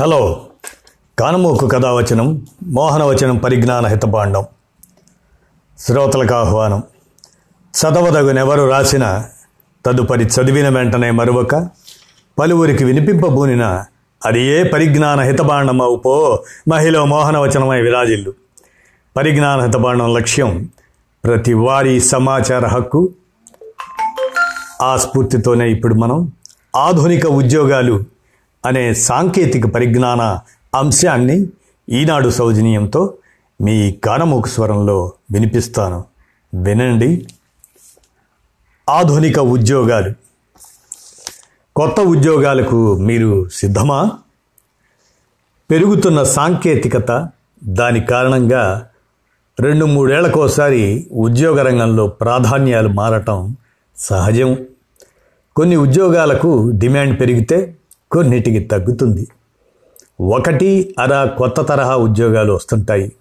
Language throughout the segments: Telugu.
హలో. కానమూకు కథావచనం మోహనవచనం పరిజ్ఞాన హితభాండం. శ్రోతలకు ఆహ్వానం. చదవదగునెవరు రాసిన తదుపరి చదివిన వెంటనే మరొక పలువురికి వినిపింపబూనిన అది ఏ పరిజ్ఞాన హితబాండమవు పో మహిళ మోహనవచనమై విరాజిల్లు. పరిజ్ఞాన హితభాండం లక్ష్యం ప్రతి వారి సమాచార హక్కు. ఆ స్ఫూర్తితోనే ఇప్పుడు మనం ఆధునిక ఉద్యోగాలు అనే సాంకేతిక పరిజ్ఞాన అంశాన్ని ఈనాడు సౌజన్యంతో మీ కానమూకు స్వరంలో వినిపిస్తాను. వినండి. ఆధునిక ఉద్యోగాలు. కొత్త ఉద్యోగాలకు మీరు సిద్ధమా? పెరుగుతున్న సాంకేతికత దాని కారణంగా రెండు మూడేళ్ళకోసారి ఉద్యోగ రంగంలో ప్రాధాన్యాలు మారటం సహజం. కొన్ని ఉద్యోగాలకు డిమాండ్ పెరిగితే కొన్నిటికి తగ్గుతుంది. ఒకటి అర కొత్త తరహా ఉద్యోగాలు వస్తుంటాయి.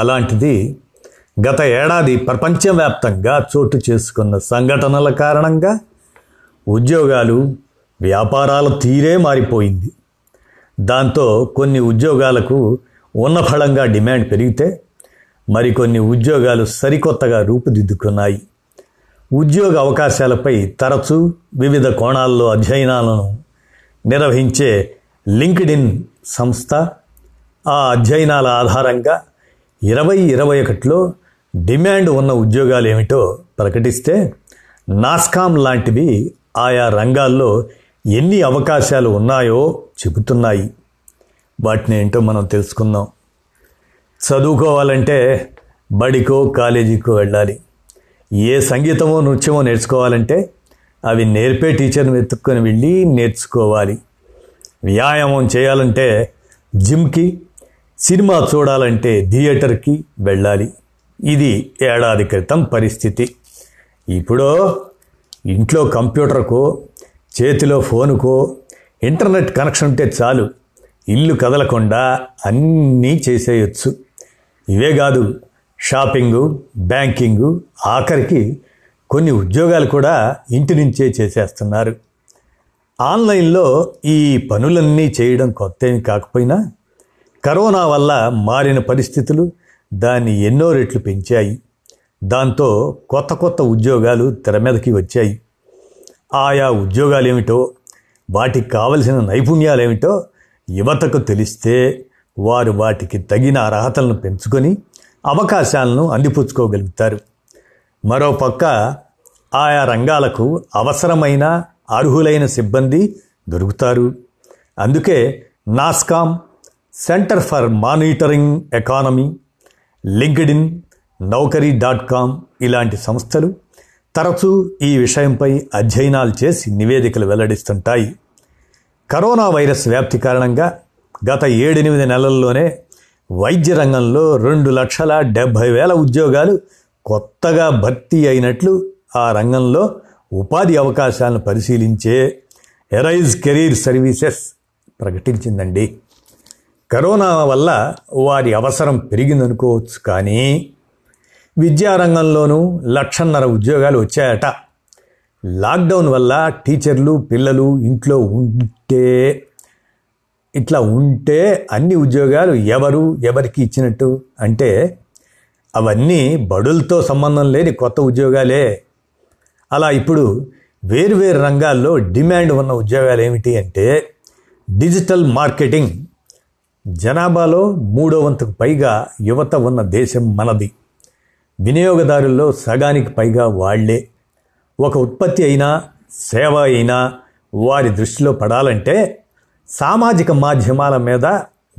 అలాంటిది గత ఏడాది ప్రపంచవ్యాప్తంగా చోటు చేసుకున్న సంఘటనల కారణంగా ఉద్యోగాలు వ్యాపారాల తీరే మారిపోయింది. దాంతో కొన్ని ఉద్యోగాలకు ఉన్న ఫలంగా డిమాండ్ పెరిగితే మరికొన్ని ఉద్యోగాలు సరికొత్తగా రూపుదిద్దుకున్నాయి. ఉద్యోగ అవకాశాలపై తరచూ వివిధ కోణాల్లో అధ్యయనాలను నిర్వహించే లింక్డ్ ఇన్ సంస్థ ఆ అధ్యయనాల ఆధారంగా ఇరవై ఇరవై ఒకటిలో డిమాండ్ ఉన్న ఉద్యోగాలు ఏమిటో ప్రకటిస్తే నాస్కామ్ లాంటివి ఆయా రంగాల్లో ఎన్ని అవకాశాలు ఉన్నాయో చెబుతున్నాయి. వాటిని ఏంటో మనం తెలుసుకుందాం. చదువుకోవాలంటే బడికో కాలేజీకో వెళ్ళాలి. ఏ సంగీతమో నృత్యమో నేర్చుకోవాలంటే అవి నేర్పే టీచర్ని వెతుక్కొని వెళ్ళి నేర్చుకోవాలి. వ్యాయామం చేయాలంటే జిమ్కి సినిమా చూడాలంటే థియేటర్కి వెళ్ళాలి. ఇది ఏడాది క్రితం పరిస్థితి. ఇప్పుడు ఇంట్లో కంప్యూటర్కో చేతిలో ఫోనుకో ఇంటర్నెట్ కనెక్షన్ ఉంటే చాలు. ఇల్లు కదలకుండా అన్నీ చేసేయచ్చు. ఇవే కాదు షాపింగు బ్యాంకింగు ఆఖరికి కొన్ని ఉద్యోగాలు కూడా ఇంటి నుంచే చేసేస్తున్నారు. ఆన్లైన్లో ఈ పనులన్నీ చేయడం కొత్త ఏమి కాకపోయినా కరోనా వల్ల మారిన పరిస్థితులు దాన్ని ఎన్నో రెట్లు పెంచాయి. దాంతో కొత్త కొత్త ఉద్యోగాలు తెర మీదకి వచ్చాయి. ఆయా ఉద్యోగాలు ఏమిటో వాటికి కావలసిన నైపుణ్యాలు ఏమిటో యువతకు తెలిస్తే వారు వాటికి తగిన అర్హతలను పెంచుకొని అవకాశాలను అందిపుచ్చుకోగలుగుతారు. మరోపక్క ఆయా రంగాలకు అవసరమైన అర్హులైన సిబ్బంది దొరుకుతారు. అందుకే NASSCOM centre for monitoring economy LinkedIn Naukri dot com ఇలాంటి సంస్థలు తరచూ ఈ విషయంపై అధ్యయనాలు చేసి నివేదికలు వెల్లడిస్తుంటాయి. కరోనా వైరస్ వ్యాప్తి కారణంగా గత ఏడెనిమిది నెలల్లోనే వైద్య రంగంలో రెండు లక్షల డెబ్భై వేల ఉద్యోగాలు కొత్తగా భర్తీ అయినట్లు ఆ రంగంలో ఉపాధి అవకాశాలను పరిశీలించే ఎరైజ్ కెరీర్ సర్వీసెస్ ప్రకటించిందండి. కరోనా వల్ల వారి అవసరం పెరిగిందనుకోవచ్చు కానీ విద్యారంగంలోనూ లక్షన్నర ఉద్యోగాలు వచ్చాయట. లాక్డౌన్ వల్ల టీచర్లు పిల్లలు ఇంట్లో ఉంటే ఇట్లా ఉంటే అన్ని ఉద్యోగాలు ఎవరు ఎవరికి ఇచ్చినట్టు అంటే అవన్నీ బడులతో సంబంధం లేని కొత్త ఉద్యోగాలే. అలా ఇప్పుడు వేర్వేరు రంగాల్లో డిమాండ్ ఉన్న ఉద్యోగాలు ఏమిటి అంటే డిజిటల్ మార్కెటింగ్. జనాభాలో మూడో వంతుకు పైగా యువత ఉన్న దేశం మనది. వినియోగదారుల్లో సగానికి పైగా వాళ్ళే. ఒక ఉత్పత్తి అయినా సేవ అయినా వారి దృష్టిలో పడాలంటే సామాజిక మాధ్యమాల మీద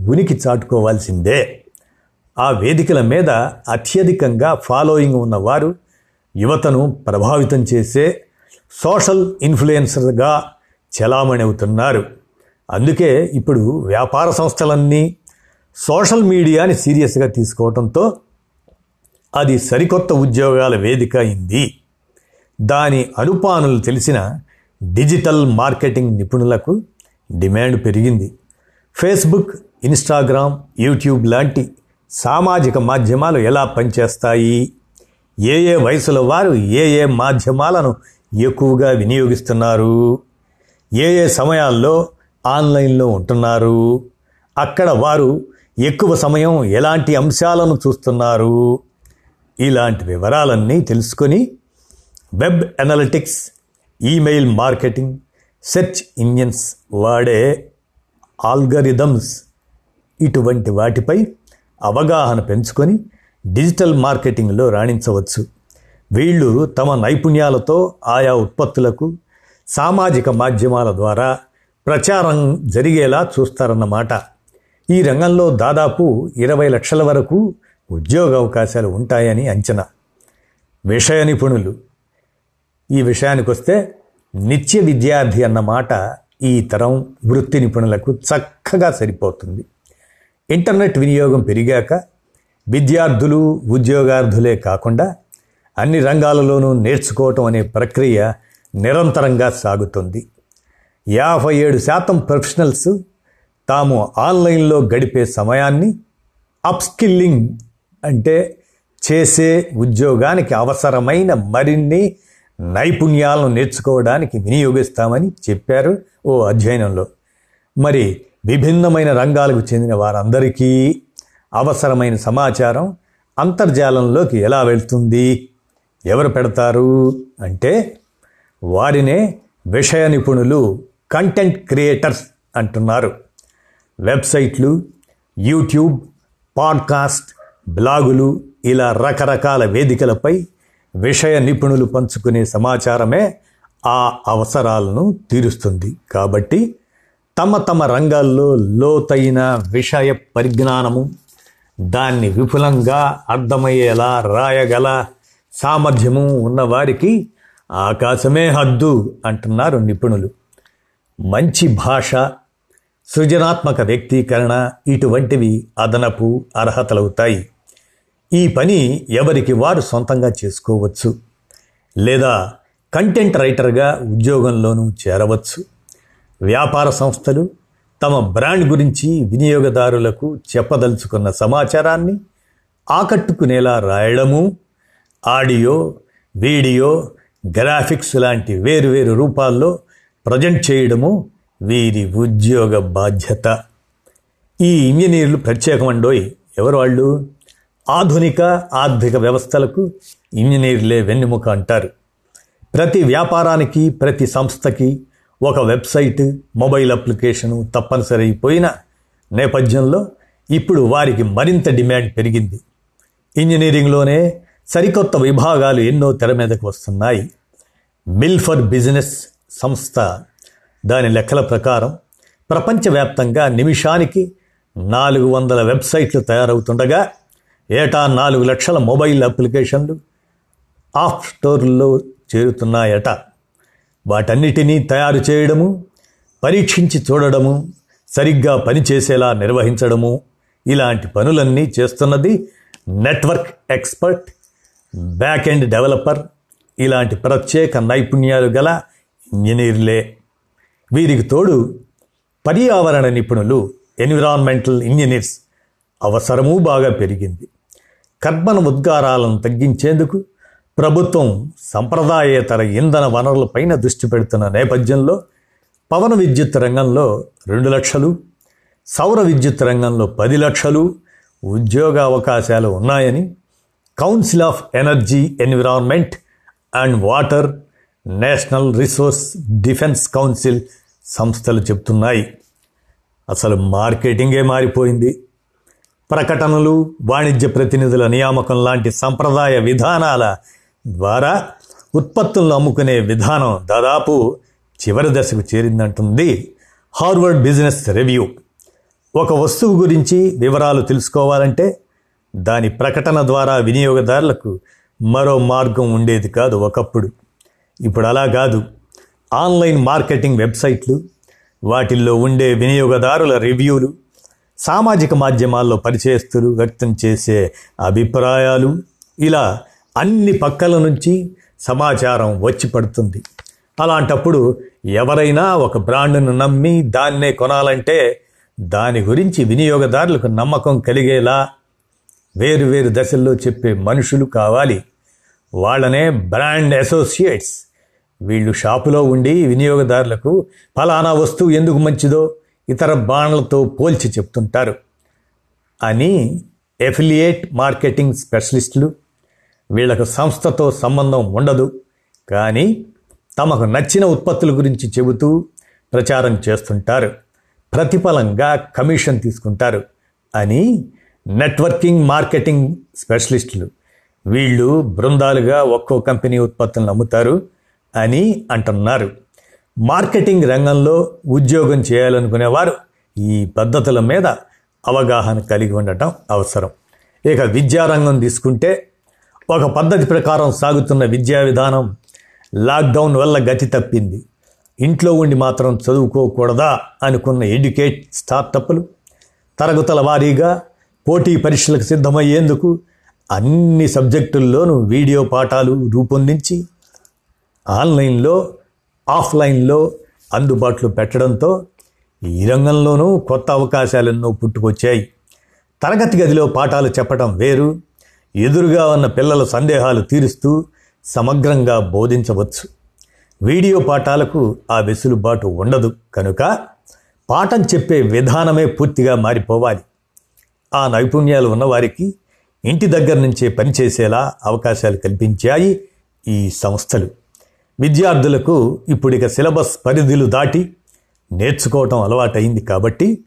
ఉనికి చాటుకోవాల్సిందే. ఆ వేదికల మీద అత్యధికంగా ఫాలోయింగ్ ఉన్నవారు యువతను ప్రభావితం చేసే సోషల్ ఇన్ఫ్లుయెన్సర్గా చలామణి అవుతున్నారు అందుకే ఇప్పుడు వ్యాపార సంస్థలన్నీ సోషల్ మీడియాని సీరియస్గా తీసుకోవడంతో అది సరికొత్త ఉద్యోగాల వేదిక అయింది. దాని అనుపానులు తెలిసిన డిజిటల్ మార్కెటింగ్ నిపుణులకు డిమాండ్ పెరిగింది. ఫేస్బుక్ ఇన్స్టాగ్రామ్ యూట్యూబ్ లాంటి సామాజిక మాధ్యమాలు ఎలా పనిచేస్తాయి? ఏ ఏ వయసుల వారు ఏ ఏ మాధ్యమాలను ఎక్కువగా వినియోగిస్తున్నారు? ఏ ఏ సమయాల్లో ఆన్లైన్లో ఉంటున్నారు? అక్కడ వారు ఎక్కువ సమయం ఎలాంటి అంశాలను చూస్తున్నారు? ఇలాంటి వివరాలన్నీ తెలుసుకొని web analytics email marketing search engines వాడే ఆల్గరిథమ్స్ ఇటువంటి వాటిపై అవగాహన పెంచుకొని డిజిటల్ మార్కెటింగ్లో రాణించవచ్చు. వీళ్ళు తమ నైపుణ్యాలతో ఆయా ఉత్పత్తులకు సామాజిక మాధ్యమాల ద్వారా ప్రచారం జరిగేలా చూస్తారన్నమాట. ఈ రంగంలో దాదాపు ఇరవై లక్షల వరకు ఉద్యోగ అవకాశాలు ఉంటాయని అంచనా. విషయ నిపుణులు. ఈ విషయానికి వస్తే నిత్య విద్యార్థి అన్న మాట ఈ తరం వృత్తి నిపుణులకు చక్కగా సరిపోతుంది. ఇంటర్నెట్ వినియోగం పెరిగాక విద్యార్థులు ఉద్యోగార్థులే కాకుండా అన్ని రంగాలలోనూ నేర్చుకోవటం అనే ప్రక్రియ నిరంతరంగా సాగుతుంది. యాభై ఏడు శాతం ప్రొఫెషనల్స్ తాము ఆన్లైన్లో గడిపే సమయాన్ని అప్స్కిల్లింగ్ అంటే చేసే ఉద్యోగానికి అవసరమైన మరిన్ని నైపుణ్యాలను నేర్చుకోవడానికి వినియోగిస్తామని చెప్పారు ఓ అధ్యయనంలో. మరి విభిన్నమైన రంగాలకు చెందిన వారందరికీ అవసరమైన సమాచారం అంతర్జాలంలోకి ఎలా వెళ్తుంది? ఎవరు పెడతారు? అంటే వారినే విషయ నిపుణులు కంటెంట్ క్రియేటర్స్ అంటున్నారు. వెబ్సైట్లు యూట్యూబ్ పాడ్కాస్ట్ బ్లాగులు ఇలా రకరకాల వేదికలపై విషయ నిపుణులు పంచుకునే సమాచారమే ఆ అవసరాలను తీరుస్తుంది. కాబట్టి తమ తమ రంగాల్లో లోతైన విషయ పరిజ్ఞానము దాన్ని విపులంగా అర్థమయ్యేలా రాయగల సామర్థ్యము ఉన్నవారికి ఆకాశమే హద్దు అంటున్నారు నిపుణులు. మంచి భాష సృజనాత్మక వ్యక్తీకరణ ఇటువంటివి అదనపు అర్హతలవుతాయి. ఈ పని ఎవరికి వారు సొంతంగా చేసుకోవచ్చు లేదా కంటెంట్ రైటర్గా ఉద్యోగంలోనూ చేరవచ్చు. వ్యాపార సంస్థలు తమ బ్రాండ్ గురించి వినియోగదారులకు చెప్పదలుచుకున్న సమాచారాన్ని ఆకట్టుకునేలా రాయడము ఆడియో వీడియో గ్రాఫిక్స్ లాంటి వేరువేరు రూపాల్లో ప్రజెంట్ చేయడము వీరి ఉద్యోగ బాధ్యత. ఈ ఇంజనీర్లు ప్రత్యేకమండోయ్ ఎవరు వాళ్ళు? ఆధునిక ఆర్థిక వ్యవస్థలకు ఇంజనీర్లే వెన్నెముక అంటారు. ప్రతి వ్యాపారానికి ప్రతి సంస్థకి ఒక వెబ్సైట్ మొబైల్ అప్లికేషను తప్పనిసరి అయిపోయిన నేపథ్యంలో ఇప్పుడు వారికి మరింత డిమాండ్ పెరిగింది. ఇంజనీరింగ్లోనే సరికొత్త విభాగాలు ఎన్నో తెర మీదకు వస్తున్నాయి. మిల్ ఫర్ బిజినెస్ సంస్థ దాని లెక్కల ప్రకారం ప్రపంచవ్యాప్తంగా నిమిషానికి నాలుగు వందల వెబ్సైట్లు తయారవుతుండగా ఏటా నాలుగు లక్షల మొబైల్ అప్లికేషన్లు ఆఫ్ స్టోర్లో చేరుతున్నాయట. వాటన్నిటినీ తయారు చేయడము పరీక్షించి చూడడము సరిగ్గా పనిచేసేలా నిర్వహించడము ఇలాంటి పనులన్నీ చేస్తున్నది network expert back end developer ఇలాంటి ప్రత్యేక నైపుణ్యాలు గల ఇంజనీర్లే. వీరికి తోడు పర్యావరణ నిపుణులు ఎన్విరాన్మెంటల్ ఇంజనీర్స్ అవసరమూ బాగా పెరిగింది. కర్బన ఉద్గారాలను తగ్గించేందుకు ప్రభుత్వం సంప్రదాయేతర ఇంధన వనరులపైన దృష్టి పెడుతున్న నేపథ్యంలో పవన విద్యుత్ రంగంలో రెండు లక్షలు సౌర విద్యుత్ రంగంలో పది లక్షలు ఉద్యోగ అవకాశాలు ఉన్నాయని council of energy environment and water national resource defense council సంస్థలు చెప్తున్నాయి అసలు మార్కెటింగే మారిపోయింది. ప్రకటనలు వాణిజ్య ప్రతినిధుల నియామకం లాంటి సంప్రదాయ విధానాల ద్వారా ఉత్పత్తులను అమ్ముకునే విధానం దాదాపు చివరి దశకు చేరిందంటుంది హార్వర్డ్ బిజినెస్ రివ్యూ. ఒక వస్తువు గురించి వివరాలు తెలుసుకోవాలంటే దాని ప్రకటన ద్వారా వినియోగదారులకు మరో మార్గం ఉండేది కాదు ఒకప్పుడు. ఇప్పుడు అలా కాదు. ఆన్లైన్ మార్కెటింగ్ వెబ్సైట్లు వాటిల్లో ఉండే వినియోగదారుల రివ్యూలు సామాజిక మాధ్యమాల్లో పరిచయస్తులు వ్యక్తం చేసే అభిప్రాయాలు ఇలా అన్ని పక్కల నుంచి సమాచారం వచ్చి పడుతుంది. అలాంటప్పుడు ఎవరైనా ఒక బ్రాండ్ను నమ్మి దాన్నే కొనాలంటే దాని గురించి వినియోగదారులకు నమ్మకం కలిగేలా వేరు వేరు దశల్లో చెప్పే మనుషులు కావాలి. వాళ్ళనే బ్రాండ్ అసోసియేట్స్. వీళ్ళు షాపులో ఉండి వినియోగదారులకు ఫలానా వస్తువు ఎందుకు మంచిదో ఇతర బాణలతో పోల్చి చెప్తుంటారు. అని ఎఫిలియేట్ మార్కెటింగ్ స్పెషలిస్టులు వీళ్ళకు సంస్థతో సంబంధం ఉండదు. కానీ తమకు నచ్చిన ఉత్పత్తుల గురించి చెబుతూ ప్రచారం చేస్తుంటారు. ప్రతిఫలంగా కమిషన్ తీసుకుంటారు అని నెట్వర్కింగ్ మార్కెటింగ్ స్పెషలిస్టులు వీళ్ళు బృందాలుగా ఒక్కో కంపెనీ ఉత్పత్తులను అమ్ముతారు అని అంటున్నారు. మార్కెటింగ్ రంగంలో ఉద్యోగం చేయాలనుకునేవారు ఈ పద్ధతుల మీద అవగాహన కలిగి ఉండటం అవసరం. ఇక విద్యారంగం తీసుకుంటే ఒక పద్ధతి ప్రకారం సాగుతున్న విద్యా విధానం లాక్డౌన్ వల్ల గతి తప్పింది. ఇంట్లో ఉండి మాత్రం చదువుకోకూడదా అనుకున్న ఎడ్యుకేట్ స్టార్టప్లు తరగతుల వారీగా పోటీ పరీక్షలకు సిద్ధమయ్యేందుకు అన్ని సబ్జెక్టుల్లోనూ వీడియో పాఠాలు రూపొందించి ఆన్లైన్లో ఆఫ్లైన్లో అందుబాటులో పెట్టడంతో ఈ రంగంలోనూ కొత్త అవకాశాలెన్నో పుట్టుకొచ్చాయి. తరగతి గదిలో పాఠాలు చెప్పడం వేరు ఎదురుగా ఉన్న పిల్లల సందేహాలు తీరుస్తూ సమగ్రంగా బోధించవచ్చు. వీడియో పాఠాలకు ఆ వెసులుబాటు ఉండదు. కనుక పాఠం చెప్పే విధానమే పూర్తిగా మారిపోవాలి. ఆ నైపుణ్యాలు ఉన్నవారికి ఇంటి దగ్గర నుంచే పనిచేసేలా అవకాశాలు కల్పించాయి ఈ సంస్థలు. విద్యార్థులకు ఇప్పుడిక సిలబస్ పరిధులు దాటి నేర్చుకోవటం అలవాటైంది కాబట్టి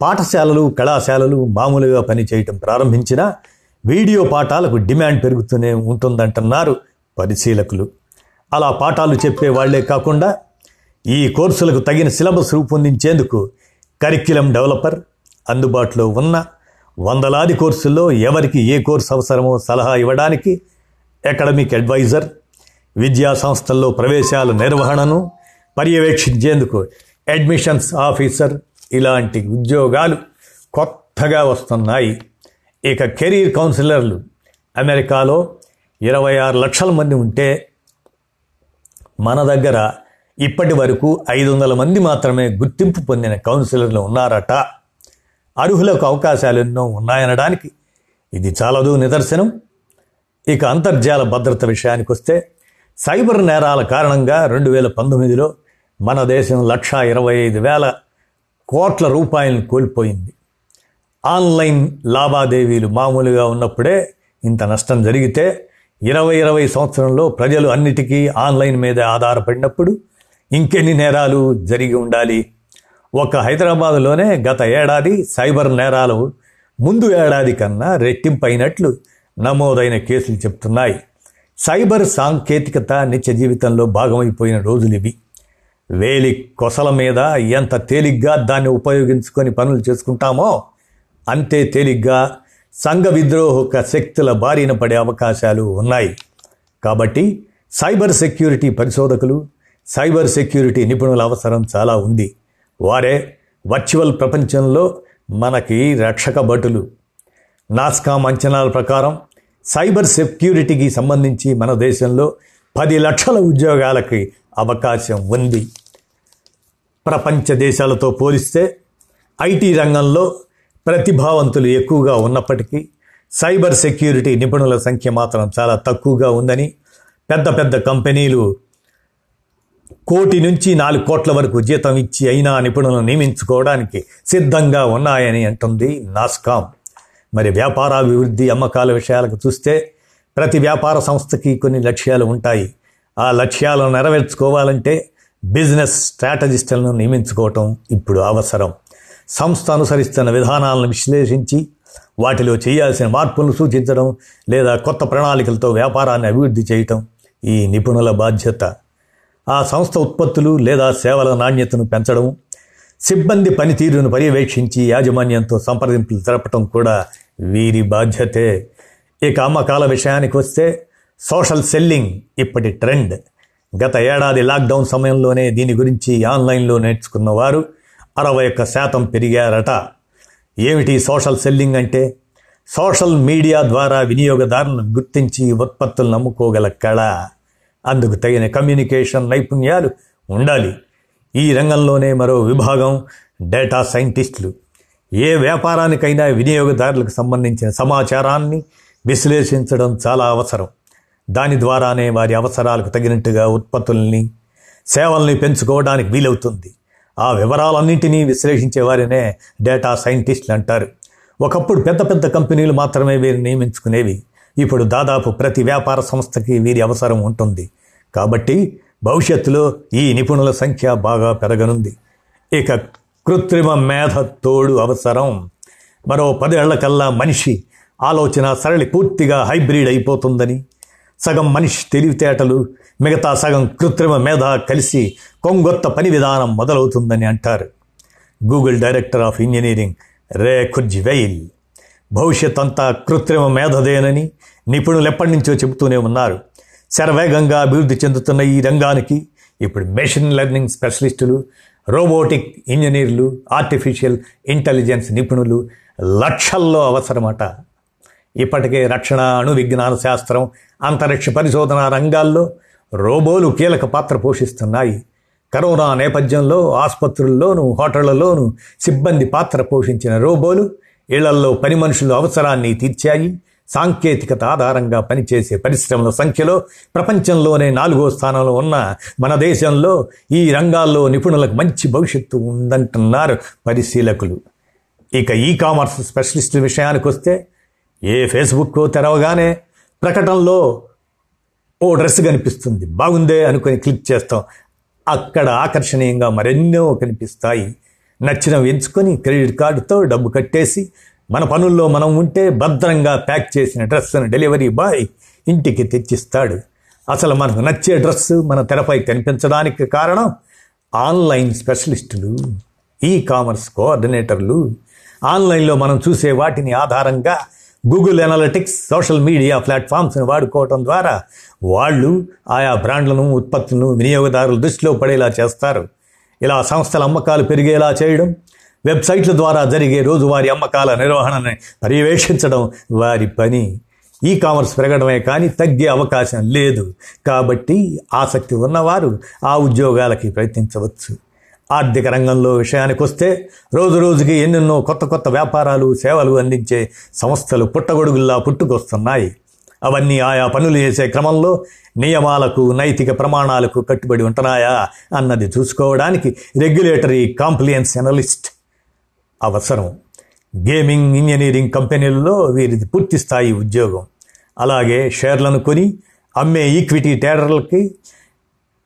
పాఠశాలలు కళాశాలలు మామూలుగా పనిచేయటం ప్రారంభించినా వీడియో పాఠాలకు డిమాండ్ పెరుగుతూనే ఉంటుందంటున్నారు పరిశీలకులు. అలా పాఠాలు చెప్పే వాళ్ళే కాకుండా ఈ కోర్సులకు తగిన సిలబస్ రూపొందించేందుకు కరిక్యులం డెవలపర్ అందుబాటులో ఉన్న వందలాది కోర్సుల్లో ఎవరికి ఏ కోర్సు అవసరమో సలహా ఇవ్వడానికి అకాడమిక్ అడ్వైజర్ విద్యా సంస్థల్లో ప్రవేశాల నిర్వహణను పర్యవేక్షించేందుకు అడ్మిషన్స్ ఆఫీసర్ ఇలాంటి ఉద్యోగాలు కొత్తగా వస్తున్నాయి. ఇక కెరీర్ కౌన్సిలర్లు అమెరికాలో ఇరవై ఆరు లక్షల మంది ఉంటే మన దగ్గర ఇప్పటి వరకు ఐదు వందల మంది మాత్రమే గుర్తింపు పొందిన కౌన్సిలర్లు ఉన్నారట. అర్హులకు అవకాశాలు ఎన్నో ఉన్నాయనడానికి ఇది చాలదు నిదర్శనం. ఇక అంతర్జాల భద్రత విషయానికి వస్తే సైబర్ నేరాల కారణంగా రెండు వేల పంతొమ్మిదిలో మన దేశం లక్షా ఇరవై ఐదు వేల కోట్ల రూపాయలను కోల్పోయింది. ఆన్లైన్ లావాదేవీలు మామూలుగా ఉన్నప్పుడే ఇంత నష్టం జరిగితే ఇరవై ఇరవై సంవత్సరంలో ప్రజలు అన్నిటికీ ఆన్లైన్ మీద ఆధారపడినప్పుడు ఇంకెన్ని నేరాలు జరిగి ఉండాలి? ఒక హైదరాబాదులోనే గత ఏడాది సైబర్ నేరాలు ముందు ఏడాది కన్నా రెట్టింపైనట్లు నమోదైన కేసులు చెప్తున్నాయి. సైబర్ సాంకేతికత నిత్య జీవితంలో భాగమైపోయిన రోజులు ఇవి. వేలి కొసల మీద ఎంత తేలిగ్గా దాన్ని ఉపయోగించుకొని పనులు చేసుకుంటామో అంతే తేలిగ్గా సంఘ విద్రోహక శక్తుల బారిన పడే అవకాశాలు ఉన్నాయి. కాబట్టి సైబర్ సెక్యూరిటీ పరిశోధకులు సైబర్ సెక్యూరిటీ నిపుణుల అవసరం చాలా ఉంది. వారే వర్చువల్ ప్రపంచంలో మనకి రక్షక భటులు. నాస్కామ్ అంచనాల ప్రకారం సైబర్ సెక్యూరిటీకి సంబంధించి మన దేశంలో పది లక్షల ఉద్యోగాలకి అవకాశం ఉంది. ప్రపంచ దేశాలతో పోలిస్తే ఐటీ రంగంలో ప్రతిభావంతులు ఎక్కువగా ఉన్నప్పటికీ సైబర్ సెక్యూరిటీ నిపుణుల సంఖ్య మాత్రం చాలా తక్కువగా ఉందని పెద్ద పెద్ద కంపెనీలు కోటి నుంచి నాలుగు కోట్ల వరకు జీతం ఇచ్చి అయినా నిపుణులను నియమించుకోవడానికి సిద్ధంగా ఉన్నాయని అంటుంది నాస్కామ్. మరి వ్యాపారాభివృద్ధి అమ్మకాల విషయాలకు చూస్తే ప్రతి వ్యాపార సంస్థకి కొన్ని లక్ష్యాలు ఉంటాయి. ఆ లక్ష్యాలను నెరవేర్చుకోవాలంటే బిజినెస్ స్ట్రాటజిస్టులను నియమించుకోవటం ఇప్పుడు అవసరం. సంస్థ అనుసరిస్తున్న విధానాలను విశ్లేషించి వాటిలో చేయాల్సిన మార్పులను సూచించడం లేదా కొత్త ప్రణాళికలతో వ్యాపారాన్ని అభివృద్ధి చేయటం ఈ నిపుణుల బాధ్యత. ఆ సంస్థ ఉత్పత్తులు లేదా సేవల నాణ్యతను పెంచడం సిబ్బంది పనితీరును పర్యవేక్షించి యాజమాన్యంతో సంప్రదింపులు జరపటం కూడా వీరి బాధ్యతే. ఇక అమ్మకాల విషయానికి వస్తే సోషల్ సెల్లింగ్ ఇప్పటి ట్రెండ్. గత ఏడాది లాక్డౌన్ సమయంలోనే దీని గురించి ఆన్లైన్లో నేర్చుకున్న వారు అరవై ఒక్క శాతం పెరిగారట. ఏమిటి సోషల్ సెల్లింగ్ అంటే? సోషల్ మీడియా ద్వారా వినియోగదారులను గుర్తించి ఉత్పత్తులను నమ్ముకోగల కళ. అందుకు తగిన కమ్యూనికేషన్ నైపుణ్యాలు ఉండాలి. ఈ రంగంలోనే మరో విభాగం డేటా సైంటిస్టులు. ఏ వ్యాపారానికైనా వినియోగదారులకు సంబంధించిన సమాచారాన్ని విశ్లేషించడం చాలా అవసరం. దాని ద్వారానే వారి అవసరాలకు తగినట్టుగా ఉత్పత్తుల్ని సేవల్ని పెంచుకోవడానికి వీలవుతుంది. ఆ వివరాలన్నింటినీ విశ్లేషించే వారినే డేటా సైంటిస్టులు అంటారు. ఒకప్పుడు పెద్ద పెద్ద కంపెనీలు మాత్రమే వీరిని నియమించుకునేవి. ఇప్పుడు దాదాపు ప్రతి వ్యాపార సంస్థకి వీరి అవసరం ఉంటుంది. కాబట్టి భవిష్యత్తులో ఈ నిపుణుల సంఖ్య బాగా పెరగనుంది. ఇక కృత్రిమ మేధ తోడు అవసరం. మరో పదేళ్ళకల్లా మనిషి ఆలోచన సరళి పూర్తిగా హైబ్రిడ్ అయిపోతుందని. సగం మనిషి తెలివితేటలు మిగతా సగం కృత్రిమ మేధ కలిసి కొంగొత్త పని విధానం మొదలవుతుందని అంటారు. Google director of engineering Ray Kurzweil భవిష్యత్ అంతా కృత్రిమ మేధదేనని నిపుణులు ఎప్పటి నుంచో చెబుతూనే ఉన్నారు. శరవేగంగా అభివృద్ధి చెందుతున్న ఈ రంగానికి ఇప్పుడు మెషిన్ లెర్నింగ్ స్పెషలిస్టులు రోబోటిక్ ఇంజనీర్లు ఆర్టిఫిషియల్ ఇంటెలిజెన్స్ నిపుణులు లక్షల్లో అవసరమట. ఇప్పటికే రక్షణ అణు విజ్ఞాన శాస్త్రం అంతరిక్ష పరిశోధన రంగాల్లో రోబోలు కీలక పాత్ర పోషిస్తున్నాయి. కరోనా నేపథ్యంలో ఆసుపత్రుల్లోనూ హోటళ్ళలోనూ సిబ్బంది పాత్ర పోషించిన రోబోలు ఇళ్ళల్లో పని మనుషుల అవసరాన్ని తీర్చాయి. సాంకేతికత ఆధారంగా పనిచేసే పరిశ్రమల సంఖ్యలో ప్రపంచంలోనే నాలుగో స్థానంలో ఉన్న మన దేశంలో ఈ రంగాల్లో నిపుణులకు మంచి భవిష్యత్తు ఉందంటున్నారు పరిశీలకులు. ఇక ఈ కామర్స్ స్పెషలిస్టుల విషయానికి వస్తే ఏ ఫేస్బుక్ తెరవగానే ప్రకటనలో ఓ డ్రెస్ కనిపిస్తుంది. బాగుందే అనుకొని క్లిక్ చేస్తాం. అక్కడ ఆకర్షణీయంగా మరెన్నో కనిపిస్తాయి. నచ్చినవి ఎంచుకొని క్రెడిట్ కార్డుతో డబ్బు కట్టేసి మన పనుల్లో మనం ఉంటే భద్రంగా ప్యాక్ చేసిన డ్రెస్సును డెలివరీ బాయ్ ఇంటికి తెచ్చిస్తాడు. అసలు మనకు నచ్చే డ్రెస్సు మన తెరపై కనిపించడానికి కారణం ఆన్లైన్ స్పెషలిస్టులు ఈ కామర్స్ కోఆర్డినేటర్లు. ఆన్లైన్లో మనం చూసే వాటిని ఆధారంగా గూగుల్ ఎనాలిటిక్స్ సోషల్ మీడియా ప్లాట్ఫామ్స్ను వాడుకోవటం ద్వారా వాళ్ళు ఆయా బ్రాండ్లను ఉత్పత్తులను వినియోగదారుల దృష్టిలో పడేలా చేస్తారు. ఇలా సంస్థల అమ్మకాలు పెరిగేలా చేయడం వెబ్సైట్ల ద్వారా జరిగే రోజువారీ అమ్మకాల నిర్వహణని పర్యవేక్షించడం వారి పని. ఈ కామర్స్ పెరగడమే కానీ తగ్గే అవకాశం లేదు. కాబట్టి ఆసక్తి ఉన్నవారు ఆ ఉద్యోగాలకి ప్రయత్నించవచ్చు. ఆర్థిక రంగంలో విషయానికి వస్తే రోజు రోజుకి ఎన్నెన్నో కొత్త కొత్త వ్యాపారాలు సేవలు అందించే సంస్థలు పుట్టగొడుగుల్లా పుట్టుకొస్తున్నాయి. అవన్నీ ఆయా పనులు చేసే క్రమంలో నియమాలకు నైతిక ప్రమాణాలకు కట్టుబడి ఉంటున్నాయా అన్నది చూసుకోవడానికి రెగ్యులేటరీ కాంప్లియన్స్ ఎనలిస్ట్ అవసరం. గేమింగ్ ఇంజనీరింగ్ కంపెనీలలో వీరిది పూర్తి స్థాయి ఉద్యోగం. అలాగే షేర్లను కొని అమ్మే ఈక్విటీ ట్రేడర్లకి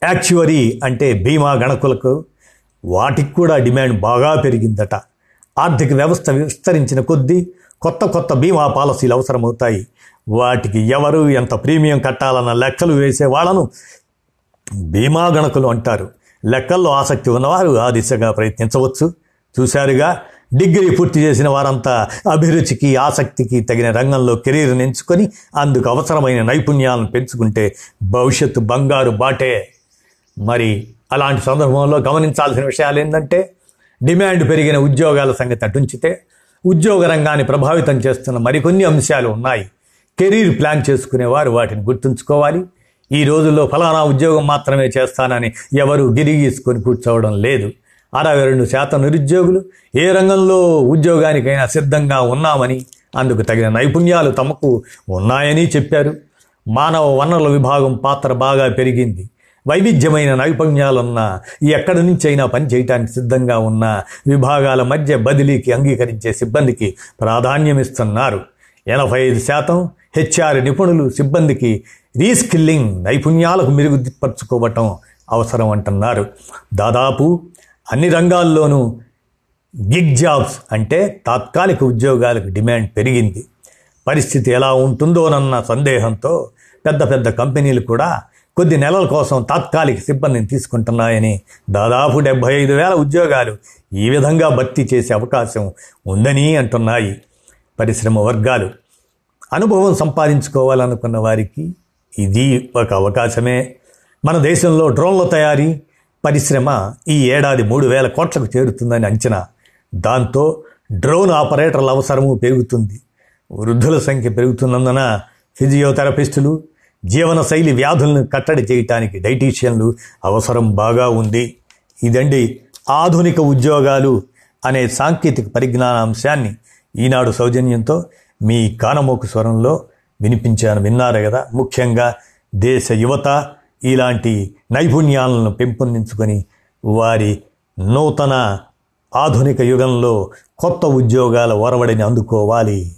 యాక్చువరీ అంటే బీమా గణకులకు వాటికి కూడా డిమాండ్ బాగా పెరిగిందట. ఆర్థిక వ్యవస్థ విస్తరించిన కొద్దీ కొత్త కొత్త బీమా పాలసీలు అవసరమవుతాయి. వాటికి ఎవరు ఎంత ప్రీమియం కట్టాలన్న లెక్కలు వేసే వాళ్ళను బీమా గణకులు అంటారు. లెక్కల్లో ఆసక్తి ఉన్నవారు ఆ దిశగా ప్రయత్నించవచ్చు. చూశారుగా డిగ్రీ పూర్తి చేసిన వారంతా అభిరుచికి ఆసక్తికి తగిన రంగంలో కెరీర్ని ఎంచుకొని అందుకు అవసరమైన నైపుణ్యాలను పెంచుకుంటే భవిష్యత్తు బంగారు బాటే. మరి అలాంటి సందర్భంలో గమనించాల్సిన విషయాలు ఏంటంటే డిమాండ్ పెరిగిన ఉద్యోగాల సంగతి అటుంచితే ఉద్యోగ రంగాన్ని ప్రభావితం చేస్తున్న మరికొన్ని అంశాలు ఉన్నాయి. కెరీర్ ప్లాన్ చేసుకునేవారు వాటిని గుర్తుంచుకోవాలి. ఈ రోజుల్లో ఫలానా ఉద్యోగం మాత్రమే చేస్తానని ఎవరు గిరిగీసుకొని కూర్చోవడం లేదు. అరవై రెండు శాతం నిరుద్యోగులు ఏ రంగంలో ఉద్యోగానికైనా సిద్ధంగా ఉన్నామని అందుకు తగిన నైపుణ్యాలు తమకు ఉన్నాయని చెప్పారు. మానవ వనరుల విభాగం పాత్ర బాగా పెరిగింది. వైవిధ్యమైన నైపుణ్యాలున్న ఎక్కడి నుంచైనా పని చేయటానికి సిద్ధంగా ఉన్న విభాగాల మధ్య బదిలీకి అంగీకరించే సిబ్బందికి ప్రాధాన్యమిస్తున్నారు. ఎనభై ఐదు శాతం హెచ్ఆర్ నిపుణులు సిబ్బందికి రీస్కిల్లింగ్ నైపుణ్యాలకు మెరుగుపరుచుకోవటం అవసరం అంటున్నారు. దాదాపు అన్ని రంగాల్లోనూ గిగ్ జాబ్స్ అంటే తాత్కాలిక ఉద్యోగాలకు డిమాండ్ పెరిగింది. పరిస్థితి ఎలా ఉంటుందోనన్న సందేహంతో పెద్ద పెద్ద కంపెనీలు కూడా కొద్ది నెలల కోసం తాత్కాలిక సిబ్బందిని తీసుకుంటున్నాయని దాదాపు డెబ్బై ఐదు వేల ఉద్యోగాలు ఈ విధంగా భర్తీ చేసే అవకాశం ఉందని అంటున్నాయి పరిశ్రమ వర్గాలు. అనుభవం సంపాదించుకోవాలనుకున్న వారికి ఇది ఒక అవకాశమే. మన దేశంలో డ్రోన్ల తయారీ పరిశ్రమ ఈ ఏడాది మూడు వేల కోట్లకు చేరుతుందని అంచనా. దాంతో డ్రోన్ ఆపరేటర్ల అవసరము పెరుగుతుంది. వృద్ధుల సంఖ్య పెరుగుతున్నందున ఫిజియోథెరపిస్టులు జీవనశైలి వ్యాధులను కట్టడి చేయటానికి డైటీషియన్లు అవసరం బాగా ఉంది. ఇదండి ఆధునిక ఉద్యోగాలు అనే సాంకేతిక పరిజ్ఞాన అంశాన్ని ఈనాడు సౌజన్యంతో మీ కానమోకు స్వరంలో వినిపించాను. విన్నారు కదా? ముఖ్యంగా దేశ యువత ఇలాంటి నైపుణ్యాలను పెంపొందించుకొని వారి నూతన ఆధునిక యుగంలో కొత్త ఉద్యోగాల ఒరవడిని అందుకోవాలి.